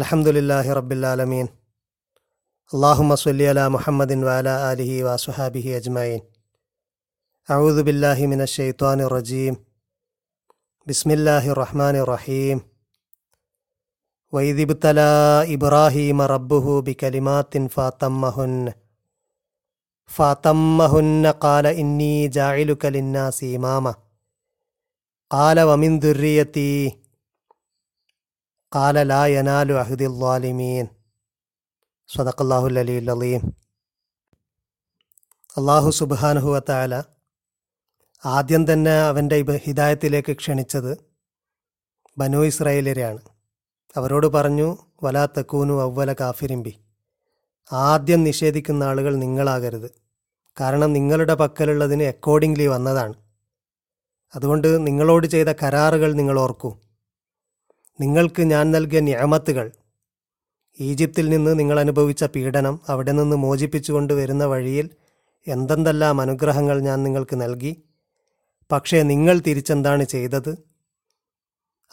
الحمد لله رب العالمين اللهم صل على محمد وعلى آله وصحابه أجمعين أعوذ بالله من الشيطان الرجيم بسم الله الرحمن الرحيم وإذ ابتلى إبراهيم ربه بكلمات فأتمهن فأتمهن قال إني جاعلك للناس إماما قال ومن ذريتي കാല ലാ യനാലു الله العلي അലി അലീം അള്ളാഹു സുബാനുഹുവത്താല ആദ്യം തന്നെ അവന്റെ ഹിദായത്തിലേക്ക് ക്ഷണിച്ചത് ബനു ഇസ്രായേലരെയാണ് അവരോട് പറഞ്ഞു വലാ തക്കൂനു അവ്വല കാഫിരിമ്പി ആദ്യം നിഷേധിക്കുന്ന ആളുകൾ നിങ്ങളാകരുത്. കാരണം നിങ്ങളുടെ പക്കലുള്ളതിന് അക്കോർഡിംഗ്ലി വന്നതാണ്. അതുകൊണ്ട് നിങ്ങളോട് ചെയ്ത കരാറുകൾ നിങ്ങൾ ഓർക്കൂ. നിങ്ങൾക്ക് ഞാൻ നൽകിയ ഞാമത്തുകൾ ഈജിപ്തിൽ നിന്ന് നിങ്ങൾ അനുഭവിച്ച പീഡനം അവിടെ നിന്ന് മോചിപ്പിച്ചുകൊണ്ട് വരുന്ന വഴിയിൽ എന്തെന്തെല്ലാം അനുഗ്രഹങ്ങൾ ഞാൻ നിങ്ങൾക്ക് നൽകി? പക്ഷേ നിങ്ങൾ തിരിച്ചെന്താണ് ചെയ്തത്?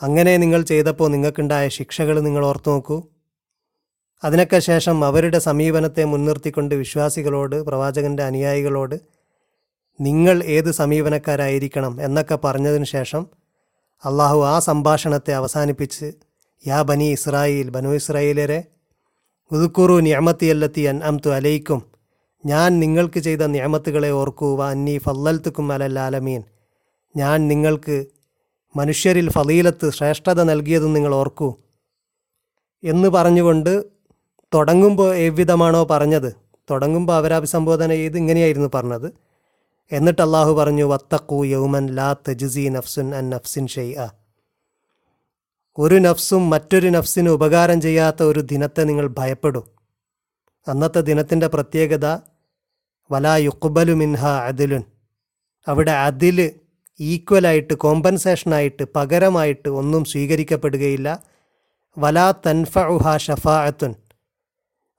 അങ്ങനെ നിങ്ങൾ ചെയ്തപ്പോൾ നിങ്ങൾക്കുണ്ടായ ശിക്ഷകൾ നിങ്ങൾ ഓർത്തു നോക്കൂ. അതിനൊക്കെ ശേഷം അവരുടെ സമീപനത്തെ മുൻനിർത്തിക്കൊണ്ട് വിശ്വാസികളോട് പ്രവാചകന്റെ അനുയായികളോട് നിങ്ങൾ ഏത് സമീപനക്കാരായിരിക്കണം? എന്നൊക്കെ പറഞ്ഞതിന് ശേഷം അള്ളാഹു ആ സംഭാഷണത്തെ അവസാനിപ്പിച്ച് യാ ബനി ഇസ്രായേൽ ബനു ഇസ്രായേലരെ ഉദുക്കുറു നിയമത്തിയല്ലത്തി അൻ അംതു അലയിക്കും ഞാൻ നിങ്ങൾക്ക് ചെയ്ത നിയമത്തുകളെ ഓർക്കൂ വ അന്നി ഫല്ലൽത്തുക്കും അലല്ലാലമീൻ ഞാൻ നിങ്ങൾക്ക് മനുഷ്യരിൽ ഫലീലത്ത് ശ്രേഷ്ഠത നൽകിയതും നിങ്ങൾ ഓർക്കൂ. എന്ന് പറഞ്ഞുകൊണ്ട് തുടങ്ങുമ്പോൾ എவ்விധമാണോ പറഞ്ഞത്. തുടങ്ങുമ്പോൾ അവരഭിസംബോധന ചെയ്ത് ഇങ്ങനെയായിരുന്നു പറഞ്ഞത്. എന്നിട്ട് അള്ളാഹു പറഞ്ഞു വത്തക്കു യൗമൻ ലാ തജ്സി നഫ്സുൻ അൻ നഫ്സിൻ ഷെയ്അ ഒരു നഫ്സും മറ്റൊരു നഫ്സിന് ഉപകാരം ചെയ്യാത്ത ഒരു ദിനത്തെ നിങ്ങൾ ഭയപ്പെടൂ. അന്നത്തെ ദിനത്തിന്റെ പ്രത്യേകത വലാ യുക്കുബലു മിൻഹ അതിലുൻ അവിടെ അതിൽ ഈക്വലായിട്ട് കോമ്പൻസേഷനായിട്ട് പകരമായിട്ട് ഒന്നും സ്വീകരിക്കപ്പെടുകയില്ല. വലാ തൻഫഉഹ ഷഫാഅത്തുൻ.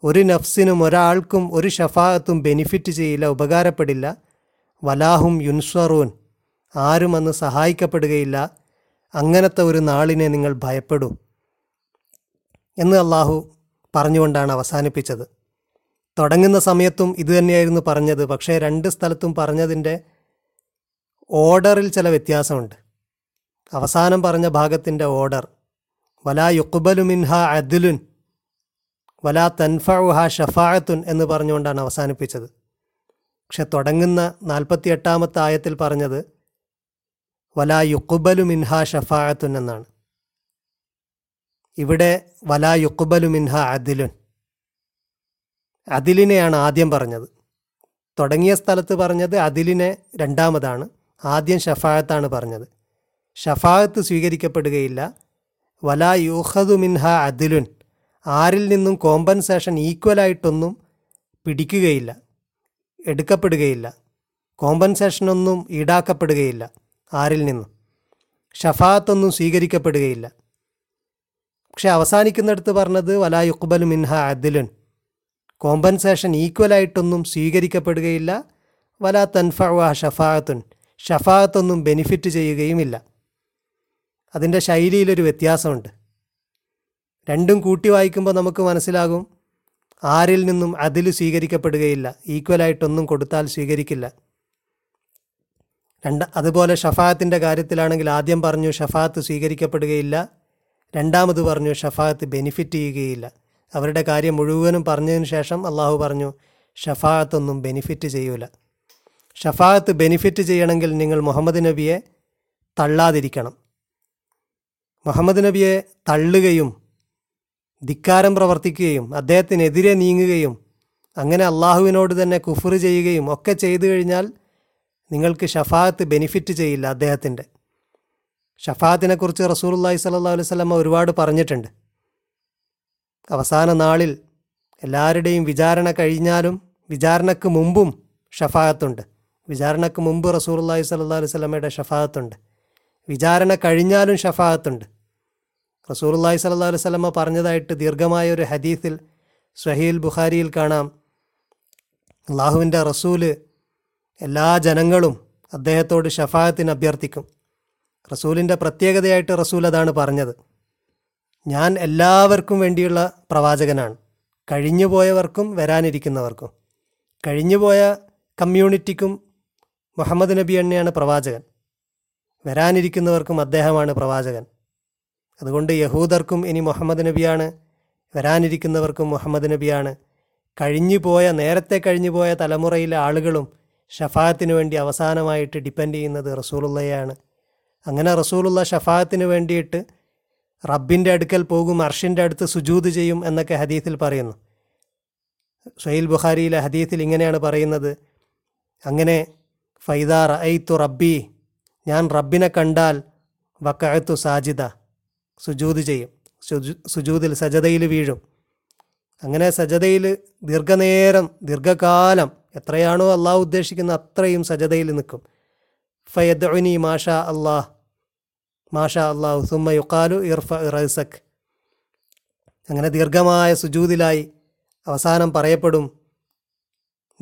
ഒരു നഫ്സിനും ഒരാൾക്കും ഒരു ഷഫാഅത്തും ബെനിഫിറ്റ് ചെയ്യില്ല ഉപകാരപ്പെടില്ല. വലാഹും യുൻസ്വറൂൻ. ആരും അന്ന് സഹായിക്കപ്പെടുകയില്ല. അങ്ങനത്തെ ഒരു നാളിനെ നിങ്ങൾ ഭയപ്പെടൂ എന്ന് അള്ളാഹു പറഞ്ഞുകൊണ്ടാണ് അവസാനിപ്പിച്ചത്. തുടങ്ങുന്ന സമയത്തും ഇതുതന്നെയായിരുന്നു പറഞ്ഞത്. പക്ഷേ രണ്ട് സ്ഥലത്തും പറഞ്ഞതിന്റെ ഓർഡറിൽ ചില വ്യത്യാസമുണ്ട്. അവസാനം പറഞ്ഞ ഭാഗത്തിന്റെ ഓർഡർ വലാ യുക്കുബലു മിൻഹ അദ്ലുൻ വലാ തൻഫ ഷഫാഅത്തുൻ എന്ന് പറഞ്ഞുകൊണ്ടാണ് അവസാനിപ്പിച്ചത്. പക്ഷെ തുടങ്ങുന്ന നാൽപ്പത്തി എട്ടാമത്തെ ആയത്തിൽ പറഞ്ഞത് വലാ യുക്കുബലു മിൻഹ ഷഫാഅത്തുൻ എന്നാണ്. ഇവിടെ വലാ യുക്കുബലു മിൻഹ അതിലുൻ അതിലിനെയാണ് ആദ്യം പറഞ്ഞത്. തുടങ്ങിയ സ്ഥലത്ത് പറഞ്ഞത് അതിലിനെ രണ്ടാമതാണ് ആദ്യം ഷഫായത്താണ് പറഞ്ഞത്. ഷഫായത്ത് സ്വീകരിക്കപ്പെടുകയില്ല. വലാ യൂഹദു മിൻഹ അതിലുൻ ആരിൽ നിന്നും കോമ്പൻസേഷൻ ഈക്വലായിട്ടൊന്നും പിടിക്കുകയില്ല. എടുക്കപ്പെടുകയില്ല. കോമ്പൻസേഷനൊന്നും ഈടാക്കപ്പെടുകയില്ല ആരിൽ നിന്നും. ഷഫാത്തൊന്നും സ്വീകരിക്കപ്പെടുകയില്ല. പക്ഷെ അവസാനിക്കുന്നിടത്ത് പറഞ്ഞത് വലാ യുക്ബലു മിൻഹ അദിലുൻ. കോമ്പൻസേഷൻ ഈക്വലായിട്ടൊന്നും സ്വീകരിക്കപ്പെടുകയില്ല. വലാ തൻഫഅ ഷഫാത്തുൻ ഷഫാത്തൊന്നും ബെനിഫിറ്റ് ചെയ്യുകയുമില്ല. അതിന്റെ ശൈലിയിലൊരു വ്യത്യാസമുണ്ട്. രണ്ടും കൂട്ടി വായിക്കുമ്പോൾ നമുക്ക് മനസ്സിലാകും ആരിൽ നിന്നും അതിൽ സ്വീകരിക്കപ്പെടുകയില്ല. ഈക്വലായിട്ടൊന്നും കൊടുത്താൽ സ്വീകരിക്കില്ല. രണ്ട് അതുപോലെ ഷഫാത്തിന്റെ കാര്യത്തിലാണെങ്കിൽ ആദ്യം പറഞ്ഞു ഷഫാത്ത് സ്വീകരിക്കപ്പെടുകയില്ല. രണ്ടാമത് പറഞ്ഞു ഷഫാത്ത് ബെനിഫിറ്റ് ചെയ്യുകയില്ല. അവരുടെ കാര്യം മുഴുവനും പറഞ്ഞതിന് ശേഷം അള്ളാഹു പറഞ്ഞു ഷഫാത്തൊന്നും ബെനിഫിറ്റ് ചെയ്യൂല. ഷഫാത്ത് ബെനിഫിറ്റ് ചെയ്യണമെങ്കിൽ നിങ്ങൾ മുഹമ്മദ് നബിയെ തള്ളാതിരിക്കണം. മുഹമ്മദ് നബിയെ തള്ളുകയും ധിക്കാരം പ്രവർത്തിക്കുകയും അദ്ദേഹത്തിനെതിരെ നീങ്ങുകയും അങ്ങനെ അള്ളാഹുവിനോട് തന്നെ കുഫർ ചെയ്യുകയും ഒക്കെ ചെയ്തു കഴിഞ്ഞാൽ നിങ്ങൾക്ക് ഷഫാത്ത് ബെനിഫിറ്റ് ചെയ്യില്ല അദ്ദേഹത്തിന്റെ. ഷഫാത്തിനെക്കുറിച്ച് റസൂലുല്ലാഹി സല്ലാ സ്വലമ ഒരുപാട് പറഞ്ഞിട്ടുണ്ട്. അവസാന നാളിൽ എല്ലാവരുടെയും വിചാരണ കഴിഞ്ഞാലും വിചാരണക്ക് മുമ്പും ഷഫായത്തുണ്ട് വിചാരണക്ക് മുമ്പ് റസൂലുല്ലാഹി സല്ലാ അലൈഹി സ്വലമയുടെ ഷഫായത്തുണ്ട് വിചാരണ കഴിഞ്ഞാലും ഷഫായത്തുണ്ട് റസൂലുല്ലാഹി സല്ലാ സ്വലമ പറഞ്ഞതായിട്ട് ദീർഘമായ ഒരു ഹദീസിൽ ഷഹീൽ ബുഖാരിയിൽ കാണാം. അള്ളാഹുവിന്റെ റസൂൽ എല്ലാ ജനങ്ങളും അദ്ദേഹത്തോട് ഷഫായത്തിന് അഭ്യർത്ഥിക്കും. റസൂലിന്റെ പ്രത്യേകതയായിട്ട് റസൂൽ അതാണ് പറഞ്ഞത്. ഞാൻ എല്ലാവർക്കും വേണ്ടിയുള്ള പ്രവാചകനാണ്. കഴിഞ്ഞുപോയവർക്കും വരാനിരിക്കുന്നവർക്കും. കഴിഞ്ഞുപോയ കമ്മ്യൂണിറ്റിക്കും മുഹമ്മദ് നബി എണ്ണയാണ് പ്രവാചകൻ. വരാനിരിക്കുന്നവർക്കും അദ്ദേഹമാണ് പ്രവാചകൻ. അതുകൊണ്ട് യഹൂദർക്കും ഇനി മുഹമ്മദ് നബിയാണ് വരാനിരിക്കുന്നവർക്കും മുഹമ്മദ് നബിയാണ്. കഴിഞ്ഞു പോയ നേരത്തെ കഴിഞ്ഞു പോയ തലമുറയിലെ ആളുകളും ഷഫാത്തിന് വേണ്ടി അവസാനമായിട്ട് ഡിപ്പെൻഡ് ചെയ്യുന്നത് റസൂലുള്ളയാണ്. അങ്ങനെ റസൂലുള്ള ഷഫാത്തിന് വേണ്ടിയിട്ട് റബ്ബിന്റെ അടുക്കൽ പോകും അർഷിന്റെ അടുത്ത് സുജൂത് ചെയ്യും എന്നൊക്കെ ഹദീത്തിൽ പറയുന്നു. സുഹൈൽ ബുഖാരിയിലെ ഹദീത്തിൽ ഇങ്ങനെയാണ് പറയുന്നത്. അങ്ങനെ ഫൈദാർ ഐത്തു റബ്ബി ഞാൻ റബ്ബിനെ കണ്ടാൽ വക്കഴത്തു സാജിദ സുജൂത് ചെയ്യും. സുജു സുജൂതിൽ സജതയിൽ വീഴും. അങ്ങനെ സജതയിൽ ദീർഘനേരം ദീർഘകാലം എത്രയാണോ അള്ളാഹു ഉദ്ദേശിക്കുന്ന അത്രയും സജതയിൽ നിൽക്കും. ഫയദ്നി മാഷാ അള്ളാഹ് മാഷാ അള്ളാഹു സുമ്മ യുക്കാലു ഇർഫ റസക് അങ്ങനെ ദീർഘമായ സുജൂതിലായി അവസാനം പറയപ്പെടും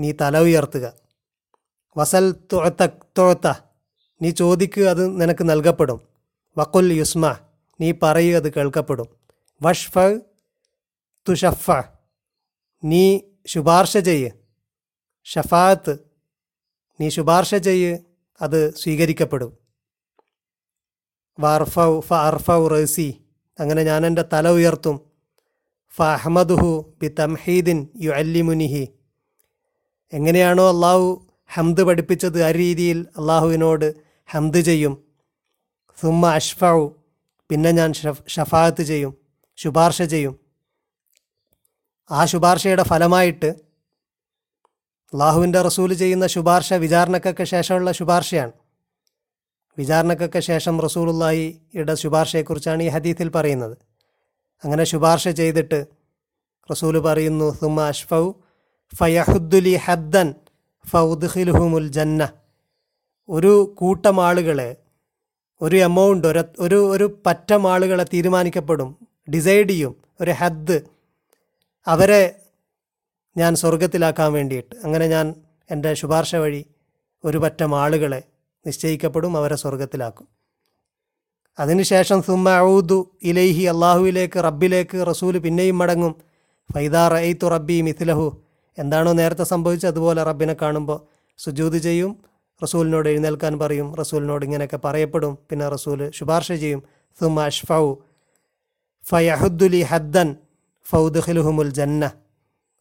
നീ തല ഉയർത്തുക. വസൽ തുഴത്ത തുഴത്ത നീ ചോദിക്കുക അത് നിനക്ക് നൽകപ്പെടും. വക്കുൽ യുസ്മ. നീ പറയുക അത് കേൾക്കപ്പെടും. വഷ്ഫ തുഷഫ. നീ ശുപാർശ ചെയ്യ്. ഷഫാത്ത് നീ ശുപാർശ ചെയ്യ് അത് സ്വീകരിക്കപ്പെടും. വാർഫൗ ഫ അർഫൗ റസി. അങ്ങനെ ഞാൻ എന്റെ തല ഉയർത്തും. ഫ അഹമ്മദുഹു ബി തംഹീദിൻ യു അല്ലിമുനിഹി എങ്ങനെയാണോ അള്ളാഹു ഹംദ് പഠിപ്പിച്ചത് ആ രീതിയിൽ അള്ളാഹുവിനോട് ഹംദ് ചെയ്യും. സുമ്മ അഷ്ഫൗ പിന്നെ ഞാൻ ഷഫാഹത്ത് ചെയ്യും ശുപാർശ ചെയ്യും. ആ ശുപാർശയുടെ ഫലമായിട്ട് അള്ളാഹുവിന്റെ റസൂൽ ചെയ്യുന്ന ശുപാർശ വിചാരണക്കൊക്കെ ശേഷമുള്ള ശുപാർശയാണ്. വിചാരണക്കൊക്കെ ശേഷം റസൂലുള്ളാഹിയുടെ ശുപാർശയെക്കുറിച്ചാണ് ഈ ഹദീത്തിൽ പറയുന്നത്. അങ്ങനെ ശുപാർശ ചെയ്തിട്ട് റസൂൽ പറയുന്നു സുമ അഷ്ഫൗ ഫയഹുദ്ദുലി ഹദ്ദൻ ഫൗദ്ഹിൽഹുമുൽ ജന്ന. ഒരു കൂട്ടം ആളുകളെ ഒരു എമൗണ്ട് ഒരു ഒരു ഒരു പറ്റം ആളുകളെ തീരുമാനിക്കപ്പെടും ഡിസൈഡ് ചെയ്യും ഒരു ഹദ് അവരെ ഞാൻ സ്വർഗത്തിലാക്കാൻ വേണ്ടിയിട്ട്. അങ്ങനെ ഞാൻ എന്റെ ശുപാർശ വഴി ഒരു പറ്റം ആളുകളെ നിശ്ചയിക്കപ്പെടും അവരെ സ്വർഗത്തിലാക്കും അതിനുശേഷം സുമ ഔദു ഇലൈഹി അള്ളാഹുവിലേക്ക് റബ്ബിലേക്ക് റസൂൽ പിന്നെയും മടങ്ങും. ഫൈദാ റൈത്തു റബ്ബി മിഥിലഹു. എന്താണോ നേരത്തെ സംഭവിച്ചത് അതുപോലെ റബ്ബിനെ കാണുമ്പോൾ സുജൂത് ചെയ്യും റസൂലിനോട് എഴുന്നേൽക്കാൻ പറയും. റസൂലിനോട് ഇങ്ങനെയൊക്കെ പറയപ്പെടും. പിന്നെ റസൂൽ ശുപാർശ ചെയ്യും. സുമ അഷ്ഫൗ ഫയഹുദ്ദുലി ഹദ്ദൻ ഫൗദ്ഖിലുഹുമുൽ ജന്ന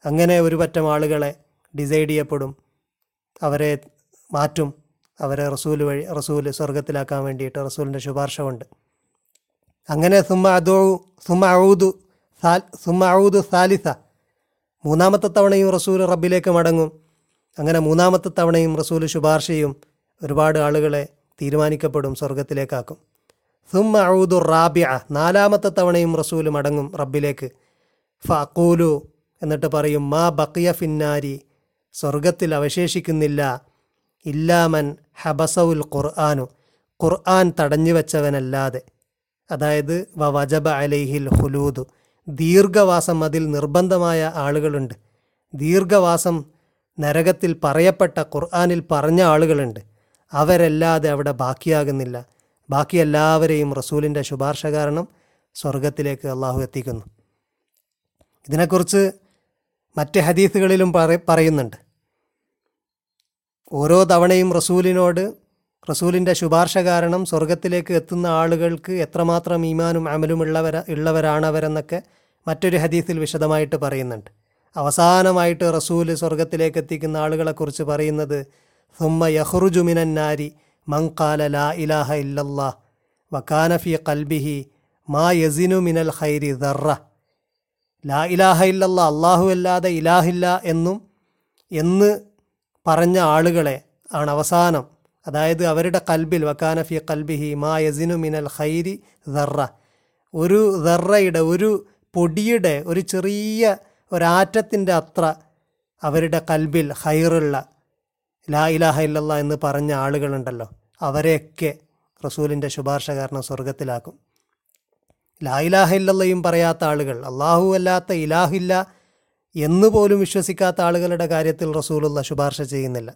അങ്ങനെ ഒരു പറ്റം ആളുകളെ ഡിസൈഡ് ചെയ്യപ്പെടും. അവരെ മാറ്റും. അവരെ റസൂൽ വഴി റസൂൽ സ്വർഗത്തിലാക്കാൻ വേണ്ടിയിട്ട് റസൂലിന്റെ ശുപാർശ കൊണ്ട്. അങ്ങനെ സുമ അദോ സുമ ഔദു സാൽ സുമ ഔദു സാലിസ. മൂന്നാമത്തെ തവണയും റസൂൽ റബ്ബിലേക്ക് മടങ്ങും. അങ്ങനെ മൂന്നാമത്തെ തവണയും റസൂൽ ശുപാർശ ചെയ്യും ഒരുപാട് ആളുകളെ തീരുമാനിക്കപ്പെടും സ്വർഗത്തിലേക്കാക്കും സുമ ഔദു റാബിയ നാലാമത്തെ തവണയും റസൂൽ മടങ്ങും റബ്ബിലേക്ക്. ഫൂലു എന്നിട്ട് പറയും മാ ബക്കിയ ഫിന്നാരി സ്വർഗത്തിൽ അവശേഷിക്കുന്നില്ല. ഇല്ലാമൻ ഹബസവുൽ ഖുർആാനു ഖുർആൻ തടഞ്ഞു വെച്ചവനല്ലാതെ. അതായത് വ വജബ അലൈഹിൽ ഹുലൂദു ദീർഘവാസം അതിൽ നിർബന്ധമായ ആളുകളുണ്ട്. ദീർഘവാസം നരകത്തിൽ പറയപ്പെട്ട ഖുർആാനിൽ പറഞ്ഞ ആളുകളുണ്ട്. അവരല്ലാതെ അവിടെ ബാക്കിയാകുന്നില്ല. ബാക്കി എല്ലാവരെയും റസൂലിന്റെ ശുപാർശ കാരണം സ്വർഗത്തിലേക്ക് അള്ളാഹു എത്തിക്കുന്നു. ഇതിനെക്കുറിച്ച് മറ്റ് ഹദീസുകളിലും പറ പറയുന്നുണ്ട്. ഓരോ തവണയും റസൂലിനോട് റസൂലിന്റെ ശുപാർശ കാരണം സ്വർഗത്തിലേക്ക് എത്തുന്ന ആളുകൾക്ക് എത്രമാത്രം ഈമാനും അമലും ഉള്ളവര ഉള്ളവരാണവരെന്നൊക്കെ മറ്റൊരു ഹദീസിൽ വിശദമായിട്ട് പറയുന്നുണ്ട്. അവസാനമായിട്ട് റസൂൽ സ്വർഗത്തിലേക്ക് എത്തിക്കുന്ന ആളുകളെക്കുറിച്ച് പറയുന്നത് സുമ്മ യഹ്റുജുമിനൻ മിനന്നാരി മങ്കാല ലാ ഇലാഹ ഇല്ലല്ലാ വക്കാനഫി കൽബിഹി മാ യസിനു മിനൽ ഹൈരി ദർറ ലാ ഇലാഹ ഇല്ലല്ലാ അള്ളാഹു അല്ലാതെ ഇലാഹില്ല എന്നും എന്ന് പറഞ്ഞ ആളുകളെ ആണ് അവസാനം. അതായത് അവരുടെ കൽബിൽ വക്കാനഫി കൽബിഹി മാ യസിനു മിനൽ ഹൈരി ദർറ ഒരു ദർറയുടെ ഒരു പൊടിയുടെ ഒരു ചെറിയ ഒരാറ്റത്തിന്റെ അത്ര അവരുടെ കൽബിൽ ഹൈറുള്ള ലാ ഇലാഹ ഇല്ലല്ലാ എന്ന് പറഞ്ഞ ആളുകളുണ്ടല്ലോ. അവരെയൊക്കെ റസൂലിന്റെ ശുപാർശ കാരണം സ്വർഗത്തിലാക്കും ലാ ഇലാഹ ഇല്ലല്ലയും പറയാത്ത ആളുകൾ അള്ളാഹു അല്ലാത്ത ഇലാഹില്ല എന്ന് പോലും വിശ്വസിക്കാത്ത ആളുകളുടെ കാര്യത്തിൽ റസൂലുള്ള ശുപാർശ ചെയ്യുന്നില്ല.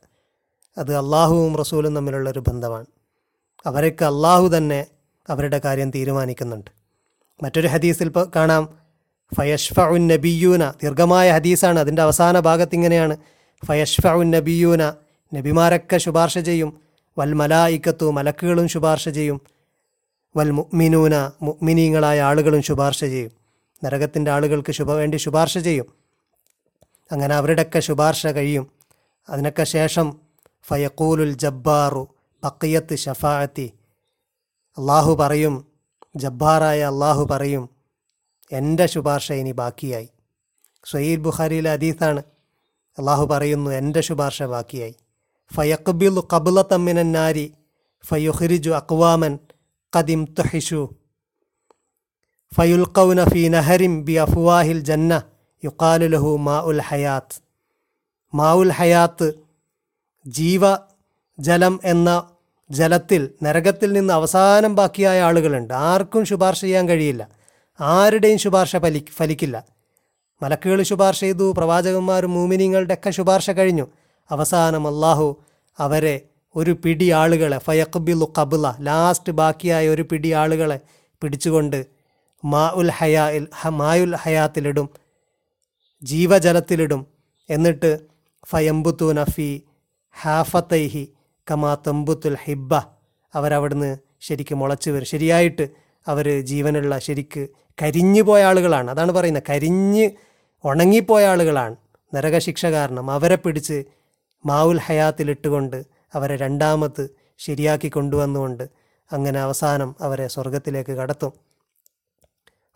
അത് അള്ളാഹുവും റസൂലും തമ്മിലുള്ള ഒരു ബന്ധമാണ്. അവരൊക്കെ അള്ളാഹു തന്നെ അവരുടെ കാര്യം തീരുമാനിക്കുന്നുണ്ട്. മറ്റൊരു ഹദീസിൽ കാണാം. ഫയഷ്ഫഉൻ നബിയൂന. ദീർഘമായ ഹദീസാണ്. അതിന്റെ അവസാന ഭാഗത്ത് ഇങ്ങനെയാണ്. ഫയഷ്ഫഉൻ നബിയൂന. നബിമാരൊക്കെ ശുപാർശ ചെയ്യും. വൽ മലായിക്കത്തു മലക്കുകളും ശുപാർശ ചെയ്യും. വൽ മുഅ്മിനൂന. മുഅ്മിനീങ്ങളായ ആളുകളും ശുപാർശ ചെയ്യും. നരകത്തിന്റെ ആളുകൾക്ക് ശുഭ വേണ്ടി ശുപാർശ ചെയ്യും. അങ്ങനെ അവരുടെയൊക്കെ ശുപാർശ കഴിയും. അതിനൊക്കെ ശേഷം ഫയക്കൂലുൽ ജബ്ബാറു. ബക്കിയത്ത് ഷഫാഅത്തി അള്ളാഹു പറയും. ജബ്ബാറായ അള്ളാഹു പറയും. എന്റെ ശുപാർശ ഇനി ബാക്കിയായി. സയ്യിദ് ബുഖാരിയിലെ അതീത്താണ് അള്ളാഹു പറയുന്നു എന്റെ ശുപാർശ ബാക്കിയായി. ഫയക്ബിലു കബുല തമ്മിനൻ നാരി ഫയുഹ്രിജു അക്വാമൻ കദിം തുഹിഷു. ഫയുൽക്കൗന ഫി നഹരിം ബി അഫ്വാഹിൽ ജന്ന യുക്കാലു ലഹു മാ ഉൽ ഹയാത്ത്. മാ ഉൽ ഹയാത്ത് ജീവ ജലം എന്ന ജലത്തിൽ നരകത്തിൽ നിന്ന് അവസാനം ബാക്കിയായ ആളുകളുണ്ട്. ആർക്കും ശുപാർശ ചെയ്യാൻ കഴിയില്ല. ആരുടെയും ശുപാർശ ഫലി ഫലിക്കില്ല. മലക്കുകൾ ശുപാർശ ചെയ്തു പ്രവാചകന്മാരും മൂമിനിങ്ങളുടെയൊക്കെ ശുപാർശ കഴിഞ്ഞു. അവസാനം അള്ളാഹു അവരെ ഒരു പിടി ആളുകളെ ഫയഖ്ബിലു കബുല ലാസ്റ്റ് ബാക്കിയായ ഒരു പിടി ആളുകളെ പിടിച്ചുകൊണ്ട് മാ ഉൽ ഹയാ മായുൽ ഹയാത്തിലിടും ജീവജലത്തിലിടും. എന്നിട്ട് ഫയംബുത്തു നഫി ഹാഫത്തൈഹി കമാ തമ്പുത്തുൽ ഹിബ്ബ. അവരവിടുന്ന് ശരിക്കും മുളച്ചു വരും. ശരിയായിട്ട് അവർ ജീവനുള്ള ശരിക്ക് കരിഞ്ഞു പോയ ആളുകളാണ്. അതാണ് പറയുന്നത്. കരിഞ്ഞ് ഉണങ്ങിപ്പോയ ആളുകളാണ്. നരകശിക്ഷ കാരണം അവരെ പിടിച്ച് മാവുൽ ഹയാത്തിലിട്ടുകൊണ്ട് അവരെ രണ്ടാമത് ശരിയാക്കി കൊണ്ടുവന്നുകൊണ്ട് അങ്ങനെ അവസാനം അവരെ സ്വർഗത്തിലേക്ക് കടത്തും.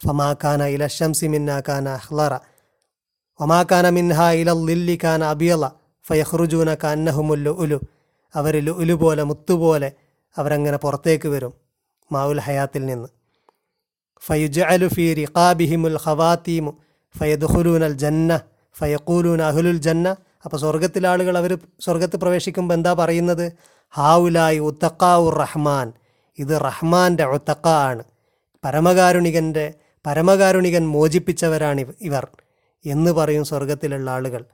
ഫമാഖാന ഇലശംസി മിന്നാഖാന അഹ്ലറ. ഒമാക്കാന മിൻഹ ഇല ഖാന അബിയല ഫയഹ്റുജൂന കാന്നഹുമുല്ലു ഉലു അവർ ലുലു പോലെ മുത്തുപോലെ അവരങ്ങനെ പുറത്തേക്ക് വരും. മാവുൽ ഹയാത്തിൽ നിന്ന്. ഫയുജ അലു ഫി റിഖാബിഹിമുൽ ഖവാത്തീമു അൽ ജന്ന ഫയക്കൂലൂൻ അഹുലുൽ ജന്ന. അപ്പോൾ സ്വർഗത്തിലെ ആളുകൾ അവർ സ്വർഗത്ത് പ്രവേശിക്കുമ്പോൾ എന്താ പറയുന്നത്? ഹാവുലായി ഉത്തക്കാവുർ റഹ്മാൻ. ഇത് റഹ്മാന്റെ ഉത്തക്ക ആണ്. പരമകാരുണികന്റെ പരമകാരുണികൻ മോചിപ്പിച്ചവരാണ് ഇവർ എന്ന് പറയും സ്വർഗത്തിലുള്ള ആളുകൾ.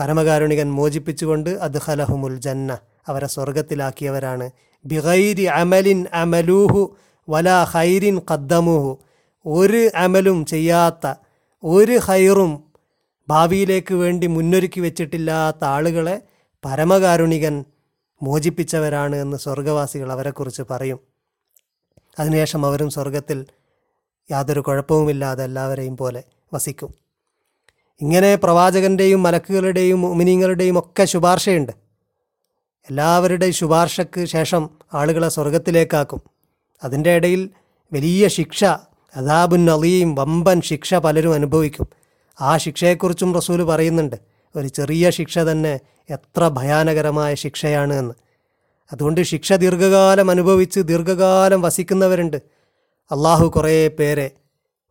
പരമകാരുണികൻ മോചിപ്പിച്ചുകൊണ്ട് അത് ഹലഹുമുൽ ജന്ന അവരെ സ്വർഗത്തിലാക്കിയവരാണ് ബിഗൈരി അമലിൻ അമലൂഹു വല ഹൈരിൻ കദ്ദമുഹു ഒരു അമലും ചെയ്യാത്ത ഒരു ഹൈറും ഭാവിയിലേക്ക് വേണ്ടി മുന്നൊരുക്കി വെച്ചിട്ടില്ലാത്ത ആളുകളെ പരമകാരുണികൻ മോചിപ്പിച്ചവരാണ് എന്ന് സ്വർഗവാസികൾ അവരെക്കുറിച്ച് പറയും. അതിനുശേഷം അവരും സ്വർഗത്തിൽ യാതൊരു കുഴപ്പവുമില്ലാതെ എല്ലാവരെയും പോലെ വസിക്കും. ഇങ്ങനെ പ്രവാചകന്റെയും മലക്കുകളുടെയും ഉമിനിങ്ങളുടെയും ഒക്കെ ശുപാർശയുണ്ട്. എല്ലാവരുടെയും ശുപാർശക്ക് ശേഷം ആളുകളെ സ്വർഗത്തിലേക്കാക്കും. അതിന്റെ ഇടയിൽ വലിയ ശിക്ഷ അദാബുൻ അലിയും വമ്പൻ ശിക്ഷ പലരും അനുഭവിക്കും. ആ ശിക്ഷയെക്കുറിച്ചും റസൂൽ പറയുന്നുണ്ട്. ഒരു ചെറിയ ശിക്ഷ തന്നെ എത്ര ഭയാനകരമായ ശിക്ഷയാണ് എന്ന്. അതുകൊണ്ട് ശിക്ഷ ദീർഘകാലം അനുഭവിച്ച് ദീർഘകാലം വസിക്കുന്നവരുണ്ട്. അള്ളാഹു കുറേ പേരെ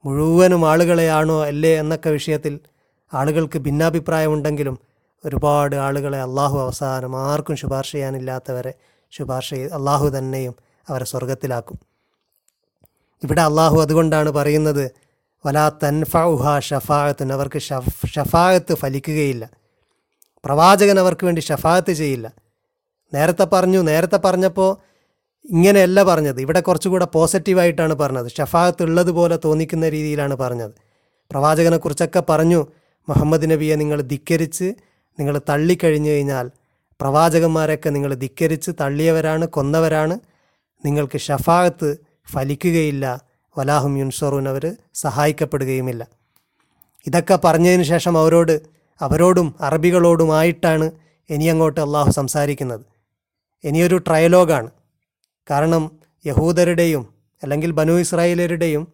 മുഴുവനും ആളുകളെയാണോ അല്ലേ എന്നൊക്കെ വിഷയത്തിൽ ആളുകൾക്ക് ഭിന്നാഭിപ്രായമുണ്ടെങ്കിലും ഒരുപാട് ആളുകളെ അള്ളാഹു അവസാനം ആർക്കും ശുപാർശ ചെയ്യാനില്ലാത്തവരെ ശുപാർശ ചെയ്ത് അള്ളാഹു തന്നെയും അവരെ സ്വർഗത്തിലാക്കും ഇവിടെ അള്ളാഹു അതുകൊണ്ടാണ് പറയുന്നത് വലാ തൻഫഹ ഷഫായത്തിന് അവർക്ക് ഷഫ് ഷഫായത്ത് ഫലിക്കുകയില്ല. പ്രവാചകൻ അവർക്ക് വേണ്ടി ഷഫായത്ത് ചെയ്യില്ല. നേരത്തെ പറഞ്ഞു നേരത്തെ പറഞ്ഞപ്പോൾ ഇങ്ങനെയല്ല പറഞ്ഞത്. ഇവിടെ കുറച്ചുകൂടെ പോസിറ്റീവായിട്ടാണ് പറഞ്ഞത്. ഷഫായത്ത് ഉള്ളതുപോലെ തോന്നിക്കുന്ന രീതിയിലാണ് പറഞ്ഞത്. പ്രവാചകനെക്കുറിച്ചൊക്കെ പറഞ്ഞു മുഹമ്മദ് നബിയെ നിങ്ങൾ ധിക്കരിച്ച് നിങ്ങൾ തള്ളിക്കഴിഞ്ഞു കഴിഞ്ഞാൽ പ്രവാചകന്മാരൊക്കെ നിങ്ങൾ ധിക്കരിച്ച് തള്ളിയവരാണ് കൊന്നവരാണ്. നിങ്ങൾക്ക് ഷഫാഗത്ത് ഫലിക്കുകയില്ല. വലാഹും യുൻസറൂൻ അവർ സഹായിക്കപ്പെടുകയുമില്ല. ഇതൊക്കെ പറഞ്ഞതിന് ശേഷം അവരോട് അവരോടും അറബികളോടുമായിട്ടാണ് ഇനി അങ്ങോട്ട് അള്ളാഹു സംസാരിക്കുന്നത്. ഇനിയൊരു ട്രയലോഗാണ്. കാരണം യഹൂദരുടെയും അല്ലെങ്കിൽ ബനു ഇസ്രായേലരുടെയും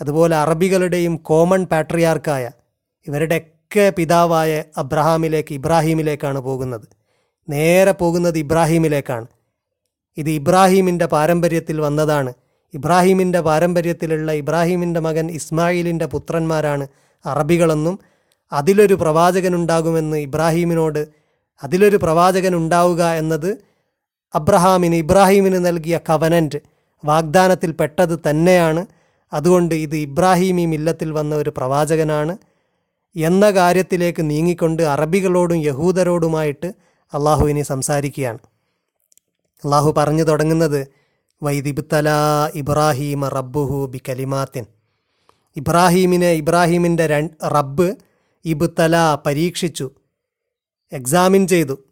അതുപോലെ അറബികളുടെയും കോമൺ പാട്രിയാർക്കായ ഇവരുടെയൊക്കെ പിതാവായ അബ്രഹാമിലേക്ക് ഇബ്രാഹീമിലേക്കാണ് പോകുന്നത്. നേരെ പോകുന്നത് ഇബ്രാഹീമിലേക്കാണ്. ഇത് ഇബ്രാഹീമിന്റെ പാരമ്പര്യത്തിൽ വന്നതാണ്. ഇബ്രാഹീമിന്റെ പാരമ്പര്യത്തിലുള്ള ഇബ്രാഹീമിന്റെ മകൻ ഇസ്മായിലിന്റെ പുത്രന്മാരാണ് അറബികളെന്നും അതിലൊരു പ്രവാചകനുണ്ടാകുമെന്ന് ഇബ്രാഹീമിനോട് അതിലൊരു പ്രവാചകൻ ഉണ്ടാവുക എന്നത് അബ്രഹാമിന് ഇബ്രാഹീമിന് നൽകിയ കവനന്റ് വാഗ്ദാനത്തിൽ പെട്ടത് തന്നെയാണ്. അതുകൊണ്ട് ഇത് ഇബ്രാഹീമി മില്ലത്തിൽ വന്ന ഒരു പ്രവാചകനാണ്. എന്ന കാര്യത്തിലേക്ക് നീങ്ങിക്കൊണ്ട് അറബികളോടും യഹൂദരോടുമായിട്ട് അള്ളാഹു ഇനി സംസാരിക്കുകയാണ്. അള്ളാഹു പറഞ്ഞു തുടങ്ങുന്നത് വൈദിബ്തല ഇബ്രാഹീമ റബ്ബുഹു ബി കലിമാത്തിൻ ഇബ്രാഹീമിനെ ഇബ്രാഹീമിന്റെ റബ്ബ് ഇബ്തല പരീക്ഷിച്ചു എക്സാമിൻ ചെയ്തു.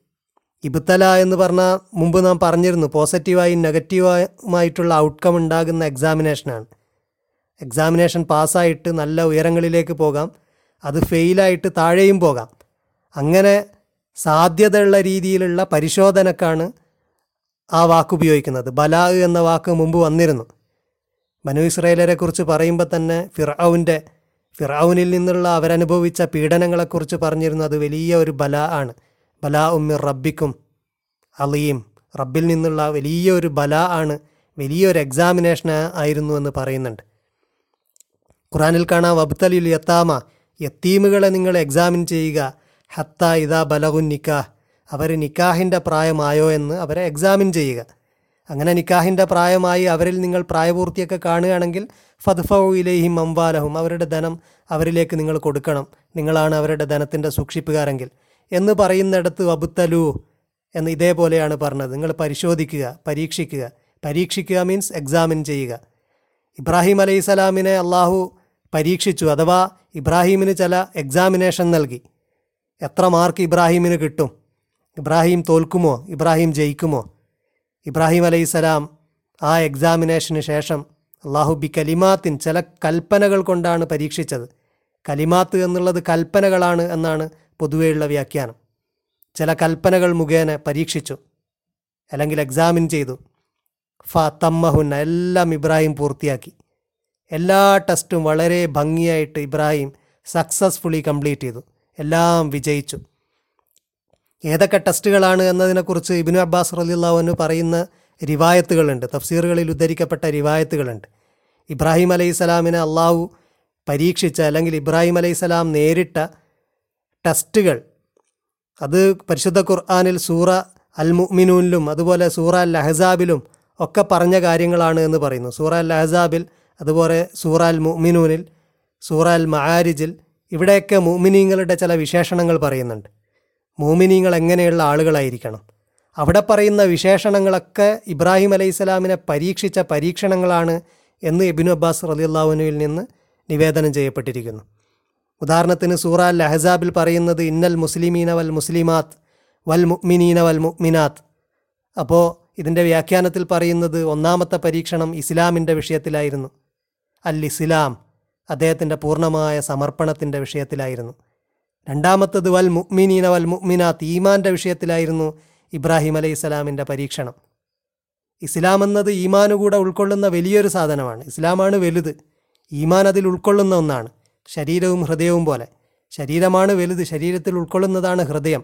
ഇബ്തല എന്ന് പറഞ്ഞാൽ മുമ്പ് നാം പറഞ്ഞിരുന്നു പോസിറ്റീവായും നെഗറ്റീവായിട്ടുള്ള ഔട്ട്കം ഉണ്ടാകുന്ന എക്സാമിനേഷനാണ്. എക്സാമിനേഷൻ പാസ്സായിട്ട് നല്ല ഉയരങ്ങളിലേക്ക് പോകാം. അത് ഫെയിലായിട്ട് താഴെയും പോകാം. അങ്ങനെ സാധ്യതയുള്ള രീതിയിലുള്ള പരിശോധനക്കാണ് ആ വാക്ക് ഉപയോഗിക്കുന്നത്. ബലാഹ് എന്ന വാക്ക് മുമ്പ് വന്നിരുന്നു. മനു ഇസ്രയേലരെ കുറിച്ച് പറയുമ്പോൾ തന്നെ ഫിറൌന്റെ ഫിറൌനിൽ നിന്നുള്ള അവരനുഭവിച്ച പീഡനങ്ങളെക്കുറിച്ച് പറഞ്ഞിരുന്നു. അത് വലിയ ഒരു ബല ആണ്. ബലാ ഉമ്മിർ റബ്ബിക്കും അലിയും റബ്ബിൽ നിന്നുള്ള വലിയ ഒരു ബല ആണ് വലിയൊരു എക്സാമിനേഷൻ ആയിരുന്നു എന്ന് പറയുന്നുണ്ട്. ഖുറാനിൽ കാണാം വബ്തലിൽ യത്താമ യത്തീമുകളെ നിങ്ങൾ എക്സാമിൻ ചെയ്യുക. ഹത്ത ഇതാ ബലകുൻ നിക്കാഹ്. അവർ നിക്കാഹിന്റെ പ്രായമായോ എന്ന് അവരെ എക്സാമിൻ ചെയ്യുക. അങ്ങനെ നിക്കാഹിന്റെ പ്രായമായി അവരിൽ നിങ്ങൾ പ്രായപൂർത്തിയൊക്കെ കാണുകയാണെങ്കിൽ ഫദ്ഫൗ ഇലേഹിം അംവാലഹും അവരുടെ ധനം അവരിലേക്ക് നിങ്ങൾ കൊടുക്കണം. നിങ്ങളാണ് അവരുടെ ധനത്തിന്റെ സൂക്ഷിപ്പുകാരെങ്കിൽ. എന്ന് പറയുന്നിടത്ത് അബുത്തലു എന്ന് ഇതേപോലെയാണ് പറഞ്ഞത്. നിങ്ങൾ പരിശോധിക്കുക പരീക്ഷിക്കുക. പരീക്ഷിക്കുക മീൻസ് എക്സാമിൻ ചെയ്യുക. ഇബ്രാഹിം അലൈഹി സ്വലാമിനെ അള്ളാഹു പരീക്ഷിച്ചു. അഥവാ ഇബ്രാഹീമിന് ചില എക്സാമിനേഷൻ നൽകി. എത്ര മാർക്ക് ഇബ്രാഹീമിന് കിട്ടും? ഇബ്രാഹിം തോൽക്കുമോ? ഇബ്രാഹിം ജയിക്കുമോ? ഇബ്രാഹിം അലൈഹി സ്വലാം ആ എക്സാമിനേഷന് ശേഷം അള്ളാഹു ബി കലിമാത്തിൻ ചില കൽപ്പനകൾ കൊണ്ടാണ് പരീക്ഷിച്ചത്. കലിമാത്ത് എന്നുള്ളത് കൽപ്പനകളാണ് എന്നാണ് പൊതുവെയുള്ള വ്യാഖ്യാനം. ചില കൽപ്പനകൾ മുഖേന പരീക്ഷിച്ചു. അല്ലെങ്കിൽ എക്സാമിൻ ചെയ്തു. ഫ തമ്മഹുന്ന എല്ലാം ഇബ്രാഹിം പൂർത്തിയാക്കി. എല്ലാ ടെസ്റ്റും വളരെ ഭംഗിയായിട്ട് ഇബ്രാഹിം സക്സസ്ഫുള്ളി കംപ്ലീറ്റ് ചെയ്തു. എല്ലാം വിജയിച്ചു. ഏതൊക്കെ ടെസ്റ്റുകളാണ് എന്നതിനെക്കുറിച്ച് ഇബിനു അബ്ബാസ് റലിള്ളാഹുവിന് പറയുന്ന റിവായത്തുകളുണ്ട്. തഫ്സീറുകളിൽ ഉദ്ധരിക്കപ്പെട്ട റിവായത്തുകളുണ്ട്. ഇബ്രാഹിം അലൈഹി സ്വലാമിനെ അള്ളാഹു പരീക്ഷിച്ച അല്ലെങ്കിൽ ഇബ്രാഹിം അലൈഹി സ്വലാം നേരിട്ട ടെസ്റ്റുകൾ അത് പരിശുദ്ധ ഖുർആാനിൽ സൂറ അൽ മുഅ്മിനൂനിലും അതുപോലെ സൂറ അൽ അഹസാബിലും ഒക്കെ പറഞ്ഞ കാര്യങ്ങളാണ് എന്ന് പറയുന്നു. സൂറ അൽ അഹസാബിൽ അതുപോലെ സൂറ അൽ മുഅ്മിനൂനിൽ സൂറ അൽ മആരിജിൽ ഇവിടെയൊക്കെ മുഅ്മിനീങ്ങളുടെ ചില വിശേഷണങ്ങൾ പറയുന്നുണ്ട്. മൂമിനീങ്ങൾ എങ്ങനെയുള്ള ആളുകളായിരിക്കണം? അവിടെ പറയുന്ന വിശേഷണങ്ങളൊക്കെ ഇബ്രാഹിം അലൈഹി സ്വലാമിനെ പരീക്ഷിച്ച പരീക്ഷണങ്ങളാണ് എന്ന് എബിനു അബ്ബാസ് റലിയുള്ളാഹുനുവിൽ നിന്ന് നിവേദനം ചെയ്യപ്പെട്ടിരിക്കുന്നു. ഉദാഹരണത്തിന് സൂറ അൽ അഹസാബിൽ പറയുന്നത് ഇന്നൽ മുസ്ലിമീന വൽ മുസ്ലിമാത്ത് വൽ മുഅ്മിനീന വൽ മുഅ്മിനാത്ത് അപ്പോൾ ഇതിന്റെ വ്യാഖ്യാനത്തിൽ പറയുന്നത് ഒന്നാമത്തെ പരീക്ഷണം ഇസ്ലാമിന്റെ വിഷയത്തിലായിരുന്നു. അൽ ഇസ്ലാം അദ്ദേഹത്തിന്റെ പൂർണമായ സമർപ്പണത്തിന്റെ വിഷയത്തിലായിരുന്നു. രണ്ടാമത്തത് വൽ മുഅ്മിനീന വൽ മുഅ്മിനാത്ത് ഈമാന്റെ വിഷയത്തിലായിരുന്നു ഇബ്രാഹിം അലൈഹി സ്വലാമിന്റെ പരീക്ഷണം. ഇസ്ലാം എന്നത് ഈമാനുകൂടെ ഉൾക്കൊള്ളുന്ന വലിയൊരു സാധനമാണ്. ഇസ്ലാമാണ് വലുത്. ഈമാൻ അതിൽ ഉൾക്കൊള്ളുന്ന ഒന്നാണ്. ശരീരവും ഹൃദയവും പോലെ. ശരീരമാണ് വലുത്. ശരീരത്തിൽ ഉൾക്കൊള്ളുന്നതാണ് ഹൃദയം.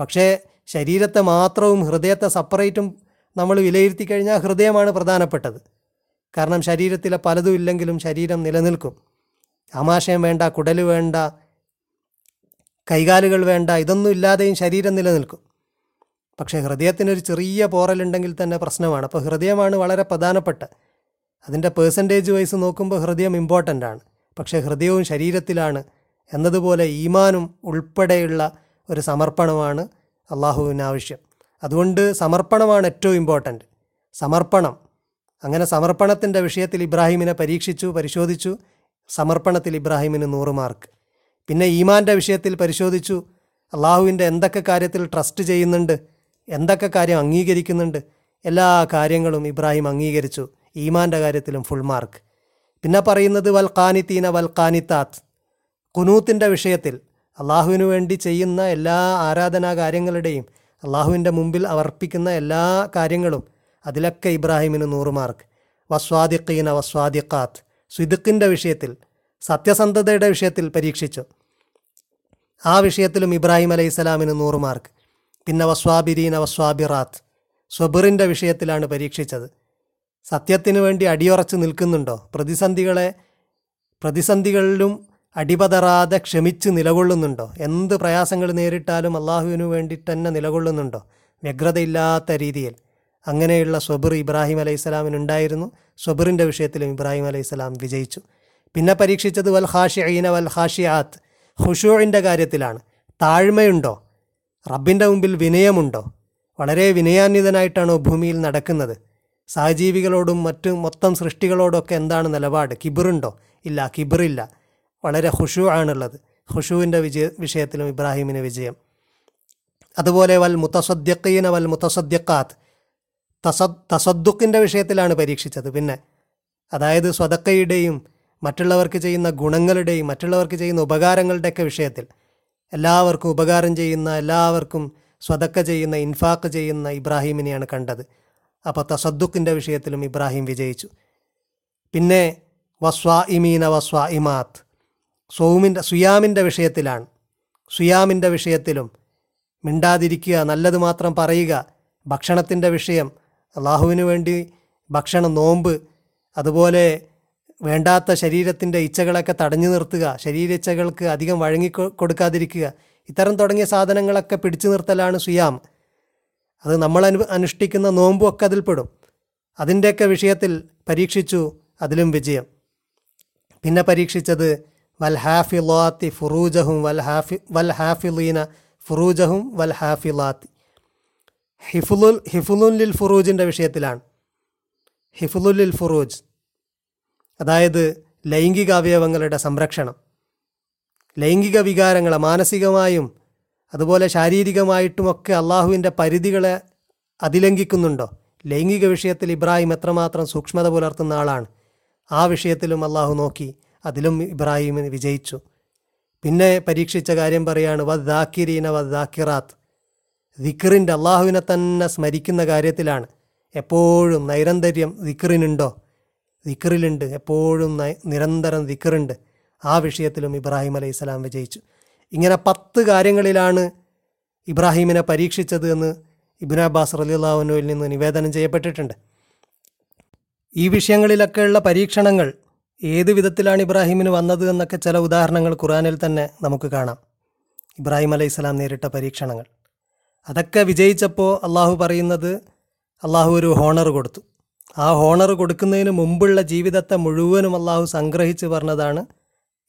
പക്ഷേ ശരീരത്തെ മാത്രവും ഹൃദയത്തെ സെപ്പറേറ്റും നമ്മൾ വിലയിരുത്തി കഴിഞ്ഞാൽ ഹൃദയമാണ് പ്രധാനപ്പെട്ടത്. കാരണം ശരീരത്തിലെ പലതും ഇല്ലെങ്കിലും ശരീരം നിലനിൽക്കും. ആമാശയം വേണ്ട കുടൽ വേണ്ട കൈകാലുകൾ വേണ്ട ഇതൊന്നും ഇല്ലാതെയും ശരീരം നിലനിൽക്കും. പക്ഷേ ഹൃദയത്തിനൊരു ചെറിയ പോറലുണ്ടെങ്കിൽ തന്നെ പ്രശ്നമാണ്. അപ്പോൾ ഹൃദയമാണ് വളരെ പ്രധാനപ്പെട്ട. അതിന്റെ പേഴ്സന്റേജ് വൈസ് നോക്കുമ്പോൾ ഹൃദയം ഇമ്പോർട്ടന്റ് ആണ്. പക്ഷേ ഹൃദയവും ശരീരത്തിലാണ് എന്നതുപോലെ ഈമാനും ഉൾപ്പെടെയുള്ള ഒരു സമർപ്പണമാണ് അള്ളാഹുവിന് ആവശ്യം. അതുകൊണ്ട് സമർപ്പണമാണ് ഏറ്റവും ഇമ്പോർട്ടന്റ് സമർപ്പണം. അങ്ങനെ സമർപ്പണത്തിന്റെ വിഷയത്തിൽ ഇബ്രാഹിമിനെ പരീക്ഷിച്ചു പരിശോധിച്ചു. സമർപ്പണത്തിൽ ഇബ്രാഹിമിന് നൂറ് മാർക്ക്. പിന്നെ ഈമാന്റെ വിഷയത്തിൽ പരിശോധിച്ചു. അള്ളാഹുവിന്റെ എന്തൊക്കെ കാര്യത്തിൽ ട്രസ്റ്റ് ചെയ്യുന്നുണ്ട് എന്തൊക്കെ കാര്യം അംഗീകരിക്കുന്നുണ്ട് എല്ലാ കാര്യങ്ങളും ഇബ്രാഹിം അംഗീകരിച്ചു. ഈമാന്റെ കാര്യത്തിലും ഫുൾ മാർക്ക്. പിന്നെ പറയുന്നത് വൽ ഖാനിത്തീന വൽ ഖാനിത്താത്ത്. കുനൂത്തിന്റെ വിഷയത്തിൽ അള്ളാഹുവിനു വേണ്ടി ചെയ്യുന്ന എല്ലാ ആരാധനാ കാര്യങ്ങളുടെയും അള്ളാഹുവിന്റെ മുമ്പിൽ അവർപ്പിക്കുന്ന എല്ലാ കാര്യങ്ങളും അതിലൊക്കെ ഇബ്രാഹിമിന് നൂറ് മാർക്ക് വസ്വാദിഖീന വസ്വാദിഖാത്ത്. സ്വിദുക്കിന്റെ വിഷയത്തിൽ സത്യസന്ധതയുടെ വിഷയത്തിൽ പരീക്ഷിച്ചു. ആ വിഷയത്തിലും ഇബ്രാഹിം അലൈഹി സ്വലാമിന് നൂറ് മാർക്ക് പിന്നെ വസ്വാബിരീന വസ്വാബിറാത്ത്. സ്വബിറിന്റെ വിഷയത്തിലാണ് പരീക്ഷിച്ചത്. സത്യത്തിന് വേണ്ടി അടിയുറച്ച് നിൽക്കുന്നുണ്ടോ? പ്രതിസന്ധികളെ പ്രതിസന്ധികളിലും അടിപതറാതെ ക്ഷമിച്ച് നിലകൊള്ളുന്നുണ്ടോ? എന്ത് പ്രയാസങ്ങൾ നേരിട്ടാലും അള്ളാഹുവിനു വേണ്ടി തന്നെ നിലകൊള്ളുന്നുണ്ടോ? വ്യഗ്രതയില്ലാത്ത രീതിയിൽ. അങ്ങനെയുള്ള സ്വബിർ ഇബ്രാഹിം അലൈഹി സ്വലാമിനുണ്ടായിരുന്നു സ്വബിറിന്റെ വിഷയത്തിലും ഇബ്രാഹിം അലൈഹി സ്വലാം വിജയിച്ചു. പിന്നെ പരീക്ഷിച്ചത് വൽ ഹാഷിഅീന വൽ ഹാഷിയാത്ത് ഹുഷൂഴിന്റെ കാര്യത്തിലാണ്. താഴ്മയുണ്ടോ? റബ്ബിന്റെ മുമ്പിൽ വിനയമുണ്ടോ? വളരെ വിനയാന്വിതനായിട്ടാണോ ഭൂമിയിൽ നടക്കുന്നത്? സഹജീവികളോടും മറ്റു മൊത്തം സൃഷ്ടികളോടൊക്കെ എന്താണ് നിലപാട്? കിബിറുണ്ടോ? ഇല്ല കിബിറില്ല. വളരെ ഹുഷു ആണുള്ളത് ഹുഷുവിന്റെ വിജയ വിഷയത്തിലും ഇബ്രാഹിമിന് വിജയം. അതുപോലെ വൽ മുത്തസദ്യക്കീന വൽ മുത്തസദ്യക്കാത്ത് തസ തസദ്ദുക്കിന്റെ വിഷയത്തിലാണ് പരീക്ഷിച്ചത്. പിന്നെ അതായത് സ്വതക്കയുടെയും മറ്റുള്ളവർക്ക് ചെയ്യുന്ന ഗുണങ്ങളുടെയും മറ്റുള്ളവർക്ക് ചെയ്യുന്ന ഉപകാരങ്ങളുടെയൊക്കെ വിഷയത്തിൽ എല്ലാവർക്കും ഉപകാരം ചെയ്യുന്ന എല്ലാവർക്കും സ്വതക്ക ചെയ്യുന്ന ഇൻഫാക്ക് ചെയ്യുന്ന ഇബ്രാഹിമിനെയാണ് കണ്ടത്. അപ്പോൾ തസദ്ദുക്കിന്റെ വിഷയത്തിലും ഇബ്രാഹിം വിജയിച്ചു. പിന്നെ വസ്വാ ഇമീന വസ്വാ ഇമാത്ത് സോമിന്റെ സുയാമിന്റെ വിഷയത്തിലാണ്. സുയാമിന്റെ വിഷയത്തിലും മിണ്ടാതിരിക്കുക നല്ലത് മാത്രം പറയുക ഭക്ഷണത്തിന്റെ വിഷയം അള്ളാഹുവിന് വേണ്ടി ഭക്ഷണം നോമ്പ് അതുപോലെ വേണ്ടാത്ത ശരീരത്തിന്റെ ഇച്ഛകളൊക്കെ തടഞ്ഞു നിർത്തുക ശരീരയിച്ഛകൾക്ക് അധികം വഴങ്ങി കൊടുക്കാതിരിക്കുക ഇത്തരം തുടങ്ങിയ സാധനങ്ങളൊക്കെ പിടിച്ചു നിർത്തലാണ് സുയാം. അത് നമ്മൾ അനു അനുഷ്ഠിക്കുന്ന നോമ്പും ഒക്കെ അതിൽപ്പെടും അതിന്റെയൊക്കെ വിഷയത്തിൽ പരീക്ഷിച്ചു അതിലും വിജയം. പിന്നെ പരീക്ഷിച്ചത് വൽ ഹാഫിലാത്തി ഫുറൂജഹും വൽ ഹാഫി വൽ ഫുറൂജഹും വൽ ഹാഫിലാത്തി ഹിഫുലുൽ ഹിഫുലുൻ ലിൽ ഫുറൂജിന്റെ വിഷയത്തിലാണ്. ഹിഫുലുൽ ലിൽ ഫുറൂജ് അതായത് ലൈംഗിക അവയവങ്ങളുടെ സംരക്ഷണം. ലൈംഗിക വികാരങ്ങളെ മാനസികമായും അതുപോലെ ശാരീരികമായിട്ടുമൊക്കെ അള്ളാഹുവിന്റെ പരിധികളെ അതിലംഘിക്കുന്നുണ്ടോ? ലൈംഗിക വിഷയത്തിൽ ഇബ്രാഹിം എത്രമാത്രം സൂക്ഷ്മത പുലർത്തുന്ന ആളാണ്. ആ വിഷയത്തിലും അള്ളാഹു നോക്കി അതിലും ഇബ്രാഹിമിന് വിജയിച്ചു. പിന്നെ പരീക്ഷിച്ച കാര്യം പറയാണ് വദ് വദ്ദാക്കിറാത്ത് ദിക്റിന്റെ അള്ളാഹുവിനെ തന്നെ സ്മരിക്കുന്ന കാര്യത്തിലാണ്. എപ്പോഴും നൈരന്തര്യം ദിക്റിനുണ്ടോ? ദിക്റിലുണ്ട്. എപ്പോഴും നിരന്തരം ദിക്റുണ്ട്. ആ വിഷയത്തിലും ഇബ്രാഹിം അലൈഹി സ്വലാം വിജയിച്ചു. ഇങ്ങനെ പത്ത് കാര്യങ്ങളിലാണ് ഇബ്രാഹിമിനെ പരീക്ഷിച്ചത് എന്ന് ഇബിൻ അബ്ബാസ് റലിയുള്ളാഹുനുവിൽ നിന്ന് നിവേദനം ചെയ്യപ്പെട്ടിട്ടുണ്ട്. ഈ വിഷയങ്ങളിലൊക്കെയുള്ള പരീക്ഷണങ്ങൾ ഏത് വിധത്തിലാണ് ഇബ്രാഹിമിന് വന്നത് എന്നൊക്കെ ചില ഉദാഹരണങ്ങൾ ഖുറാനിൽ തന്നെ നമുക്ക് കാണാം. ഇബ്രാഹിം അലൈഹി സ്വലാം നേരിട്ട പരീക്ഷണങ്ങൾ. അതൊക്കെ വിജയിച്ചപ്പോൾ അള്ളാഹു പറയുന്നത് അള്ളാഹു ഒരു ഹോണർ കൊടുത്തു. ആ ഹോണർ കൊടുക്കുന്നതിന് മുമ്പുള്ള ജീവിതത്തെ മുഴുവനും അള്ളാഹു സംഗ്രഹിച്ച് പറഞ്ഞതാണ്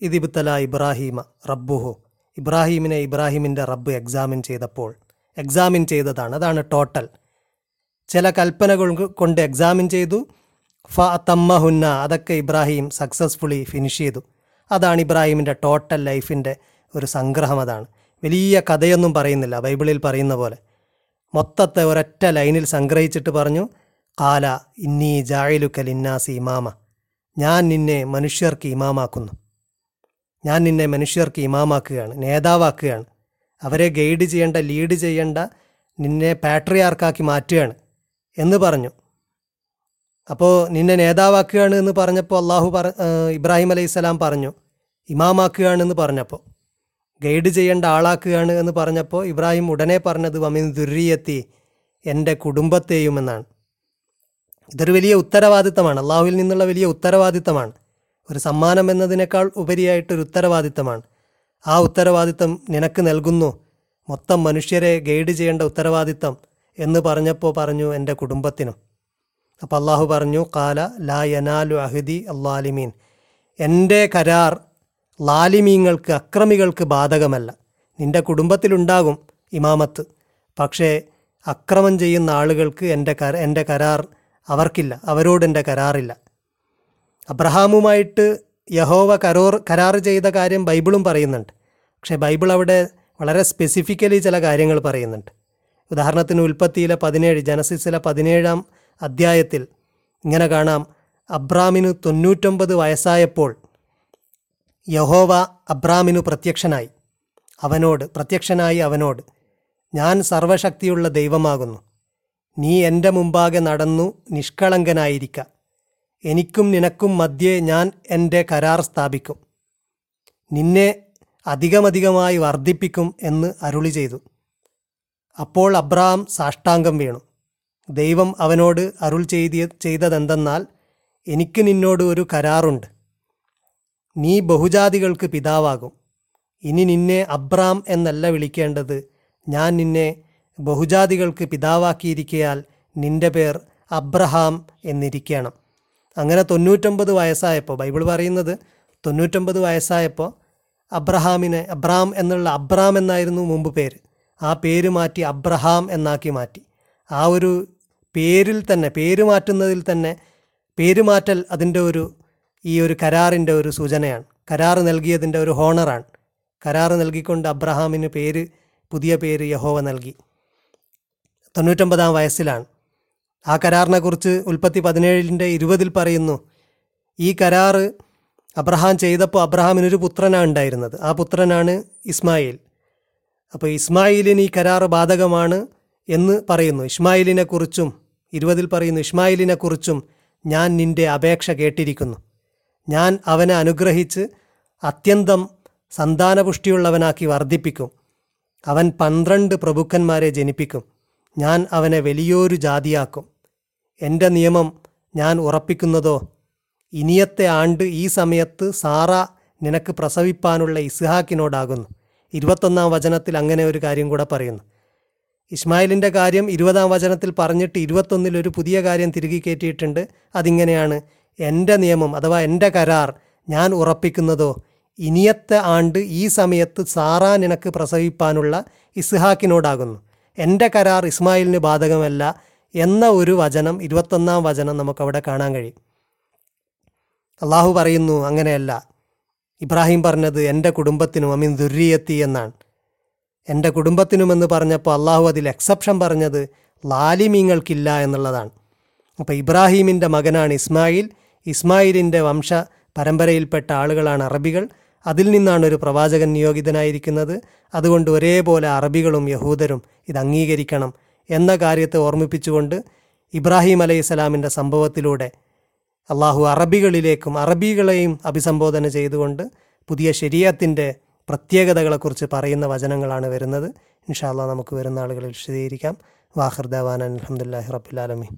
ഇതിബുത്തല ഇബ്രാഹീമ റബ്ബുഹു. ഇബ്രാഹീമിനെ ഇബ്രാഹിമിന്റെ റബ്ബ് എക്സാമിൻ ചെയ്തപ്പോൾ എക്സാമിൻ ചെയ്തതാണ്. അതാണ് ടോട്ടൽ ചില കൽപ്പനകൾ കൊണ്ട് എക്സാമിൻ ചെയ്തു. ഫ തമ്മഹുന്ന അതൊക്കെ ഇബ്രാഹിം സക്സസ്ഫുള്ളി ഫിനിഷ് ചെയ്തു. അതാണ് ഇബ്രാഹിമിന്റെ ടോട്ടൽ ലൈഫിന്റെ ഒരു സംഗ്രഹം അതാണ്. വലിയ കഥയൊന്നും പറയുന്നില്ല ബൈബിളിൽ പറയുന്ന പോലെ. മൊത്തത്തെ ഒരൊറ്റ ലൈനിൽ സംഗ്രഹിച്ചിട്ട് പറഞ്ഞു കാല ഇന്നി ജായിലുക്കൽ ഇന്നാസി ഇമാമ. ഞാൻ നിന്നെ മനുഷ്യർക്ക് ഇമാമാക്കുന്നു. ഞാൻ നിന്നെ മനുഷ്യർക്ക് ഇമാമാക്കുകയാണ് നേതാവാക്കുകയാണ്. അവരെ ഗൈഡ് ചെയ്യേണ്ട ലീഡ് ചെയ്യേണ്ട നിന്നെ പാട്രിയാർക്കാക്കി മാറ്റുകയാണ്. എന്ന് പറഞ്ഞു. അപ്പോൾ നിന്നെ നേതാവാക്കുകയാണ് എന്ന് പറഞ്ഞപ്പോൾ അള്ളാഹു പറ ഇബ്രാഹിം അലൈഹി സ്വലാം പറഞ്ഞു ഇമാമാക്കുകയാണ് എന്ന് പറഞ്ഞപ്പോൾ. ഗൈഡ് ചെയ്യേണ്ട ആളാക്കുകയാണ് എന്ന് പറഞ്ഞപ്പോൾ ഇബ്രാഹിം ഉടനെ പറഞ്ഞത് വമിൻ ദുര്യത്തി എന്റെ കുടുംബത്തെയും എന്നാണ്. ഇതൊരു വലിയ ഉത്തരവാദിത്തമാണ്. അള്ളാഹുവിൽ നിന്നുള്ള വലിയ ഉത്തരവാദിത്തമാണ്. ഒരു സമ്മാനം എന്നതിനേക്കാൾ ഉപരിയായിട്ടൊരു ഉത്തരവാദിത്തമാണ്. ആ ഉത്തരവാദിത്തം നിനക്ക് നൽകുന്നു. മൊത്തം മനുഷ്യരെ ഗൈഡ് ചെയ്യേണ്ട ഉത്തരവാദിത്തം എന്ന് പറഞ്ഞപ്പോൾ പറഞ്ഞു എന്റെ കുടുംബത്തിനും. അപ്പോൾ അള്ളാഹു പറഞ്ഞു കാല ലാ യനാലു അഹദി അള്ളാലിമീൻ എന്റെ കരാർ ലാലിമീങ്ങൾക്ക് അക്രമികൾക്ക് ബാധകമല്ല. നിന്റെ കുടുംബത്തിലുണ്ടാകും ഇമാമത്ത്. പക്ഷേ അക്രമം ചെയ്യുന്ന ആളുകൾക്ക് എന്റെ കര എന്റെ കരാർ അവർക്കില്ല. അവരോടെന്റെ കരാറില്ല. അബ്രഹാമുമായിട്ട് യഹോവ കരോർ കരാർ ചെയ്ത കാര്യം ബൈബിളും പറയുന്നുണ്ട്. പക്ഷേ ബൈബിൾ അവിടെ വളരെ സ്പെസിഫിക്കലി ചില കാര്യങ്ങൾ പറയുന്നുണ്ട്. ഉദാഹരണത്തിന് ഉൽപ്പത്തിയിലെ പതിനേഴ് ജനസിസിലെ പതിനേഴാം അധ്യായത്തിൽ ഇങ്ങനെ കാണാം. അബ്രാമിന് തൊണ്ണൂറ്റൊമ്പത് വയസ്സായപ്പോൾ യഹോവ അബ്രാമിനു പ്രത്യക്ഷനായി. അവനോട് പ്രത്യക്ഷനായി അവനോട് ഞാൻ സർവശക്തിയുള്ള ദൈവമാകുന്നു. നീ എന്റെ മുമ്പാകെ നടന്നു നിഷ്കളങ്കനായിരിക്ക. എനിക്കും നിനക്കും മധ്യേ ഞാൻ എന്റെ കരാർ സ്ഥാപിക്കും. നിന്നെ അധികമധികമായി വർദ്ധിപ്പിക്കും എന്ന് അരുളി ചെയ്തു. അപ്പോൾ അബ്രാം സാഷ്ടാംഗം വീണു. ദൈവം അവനോട് അരുൾ ചെയ്തി ചെയ്തതെന്തെന്നാൽ എനിക്ക് നിന്നോട് ഒരു കരാറുണ്ട്. നീ ബഹുജാതികൾക്ക് പിതാവാകും. ഇനി നിന്നെ അബ്രാം എന്നല്ല വിളിക്കേണ്ടത്. ഞാൻ നിന്നെ ബഹുജാതികൾക്ക് പിതാവാക്കിയിരിക്കയാൽ നിന്റെ പേർ അബ്രഹാം എന്നിരിക്കണം. അങ്ങനെ തൊണ്ണൂറ്റൊമ്പത് വയസ്സായപ്പോൾ ബൈബിൾ പറയുന്നത് തൊണ്ണൂറ്റൊമ്പത് വയസ്സായപ്പോൾ അബ്രഹാമിനെ അബ്രാം എന്നുള്ള അബ്രാം എന്നായിരുന്നു മുമ്പ് പേര്. ആ പേര് മാറ്റി അബ്രഹാം എന്നാക്കി മാറ്റി. ആ ഒരു പേരിൽ തന്നെ പേര് മാറ്റുന്നതിൽ തന്നെ പേരുമാറ്റൽ അതിന്റെ ഒരു ഈ ഒരു കരാറിന്റെ ഒരു സൂചനയാണ്. കരാറ് നൽകിയതിന്റെ ഒരു ഹോണറാണ്. കരാറ് നൽകിക്കൊണ്ട് അബ്രഹാമിന് പേര് പുതിയ പേര് യഹോവ നൽകി. തൊണ്ണൂറ്റൊമ്പതാം വയസ്സിലാണ്. ആ കരാറിനെക്കുറിച്ച് ഉൽപ്പത്തി പതിനേഴിന്റെ ഇരുപതിൽ പറയുന്നു ഈ കരാറ് അബ്രഹാം ചെയ്തപ്പോൾ അബ്രഹാമിനൊരു പുത്രനാണ് ഉണ്ടായിരുന്നത്. ആ പുത്രനാണ് ഇസ്മായിൽ. അപ്പോൾ ഇസ്മായിലിന് ഈ കരാറ് ബാധകമാണ് എന്ന് പറയുന്നു. ഇസ്മായിലിനെക്കുറിച്ചും ഇരുപതിൽ പറയുന്നു ഇസ്മായിലിനെക്കുറിച്ചും ഞാൻ നിന്റെ അപേക്ഷ കേട്ടിരിക്കുന്നു. ഞാൻ അവനെ അനുഗ്രഹിച്ച് അത്യന്തം സന്താനപുഷ്ടിയുള്ളവനാക്കി വർദ്ധിപ്പിക്കും. അവൻ പന്ത്രണ്ട് പ്രഭുക്കന്മാരെ ജനിപ്പിക്കും. ഞാൻ അവനെ വലിയൊരു ജാതിയാക്കും. എന്റെ നിയമം ഞാൻ ഉറപ്പിക്കുന്നതോ? ഇനിയത്തെ ആണ്ട് ഈ സമയത്ത് സാറ നിനക്ക് പ്രസവിപ്പാനുള്ള ഇസ്ഹാക്കിനോടാകുന്നു. ഇരുപത്തൊന്നാം വചനത്തിൽ അങ്ങനെ ഒരു കാര്യം കൂടെ പറയുന്നു. ഇസ്മായിലിന്റെ കാര്യം ഇരുപതാം വചനത്തിൽ പറഞ്ഞിട്ട് ഇരുപത്തൊന്നിൽ ഒരു പുതിയ കാര്യം തിരികെ കയറ്റിയിട്ടുണ്ട് അതിങ്ങനെയാണ് എന്റെ നിയമം അഥവാ എന്റെ കരാർ ഞാൻ ഉറപ്പിക്കുന്നതോ ഇനിയത്തെ ആണ്ട് ഈ സമയത്ത് സാറാ നിനക്ക് പ്രസവിപ്പാനുള്ള ഇസ്ഹാക്കിനോടാകുന്നു. എന്റെ കരാർ ഇസ്മായിലിന് ബാധകമല്ല എന്ന ഒരു വചനം ഇരുപത്തൊന്നാം വചനം നമുക്കവിടെ കാണാൻ കഴിയും. അള്ളാഹു പറയുന്നു അങ്ങനെയല്ല. ഇബ്രാഹിം പറഞ്ഞത് എന്റെ കുടുംബത്തിനും അമീൻ ദുര്യത്തി എന്നാണ്. എന്റെ കുടുംബത്തിനുമെന്ന് പറഞ്ഞപ്പോൾ അള്ളാഹു അതിൽ എക്സെപ്ഷൻ പറഞ്ഞത് ലാലിമീങ്ങൾക്കില്ല എന്നുള്ളതാണ്. അപ്പോൾ ഇബ്രാഹീമിന്റെ മകനാണ് ഇസ്മായിൽ ഇസ്മായിലിന്റെ വംശ പരമ്പരയിൽപ്പെട്ട ആളുകളാണ് അറബികൾ. അതിൽ നിന്നാണ് ഒരു പ്രവാചകൻ നിയോഗിതനായിരിക്കുന്നത്. അതുകൊണ്ട് ഒരേപോലെ അറബികളും യഹൂദരും ഇത് അംഗീകരിക്കണം എന്ന കാര്യത്തെ ഓർമ്മിപ്പിച്ചുകൊണ്ട് ഇബ്രാഹിം അലൈഹി സ്വലാമിന്റെ സംഭവത്തിലൂടെ അള്ളാഹു അറബികളിലേക്കും അറബികളെയും അഭിസംബോധന ചെയ്തുകൊണ്ട് പുതിയ ശരീരത്തിന്റെ പ്രത്യേകതകളെക്കുറിച്ച് പറയുന്ന വചനങ്ങളാണ് വരുന്നത്. ഇൻഷാല്ലാ നമുക്ക് വരുന്ന ആളുകളിൽ വിശദീകരിക്കാം. വാഹിർ ദവാൻ അലഹമുല്ലാഹി റബ്ബുലാലമീൻ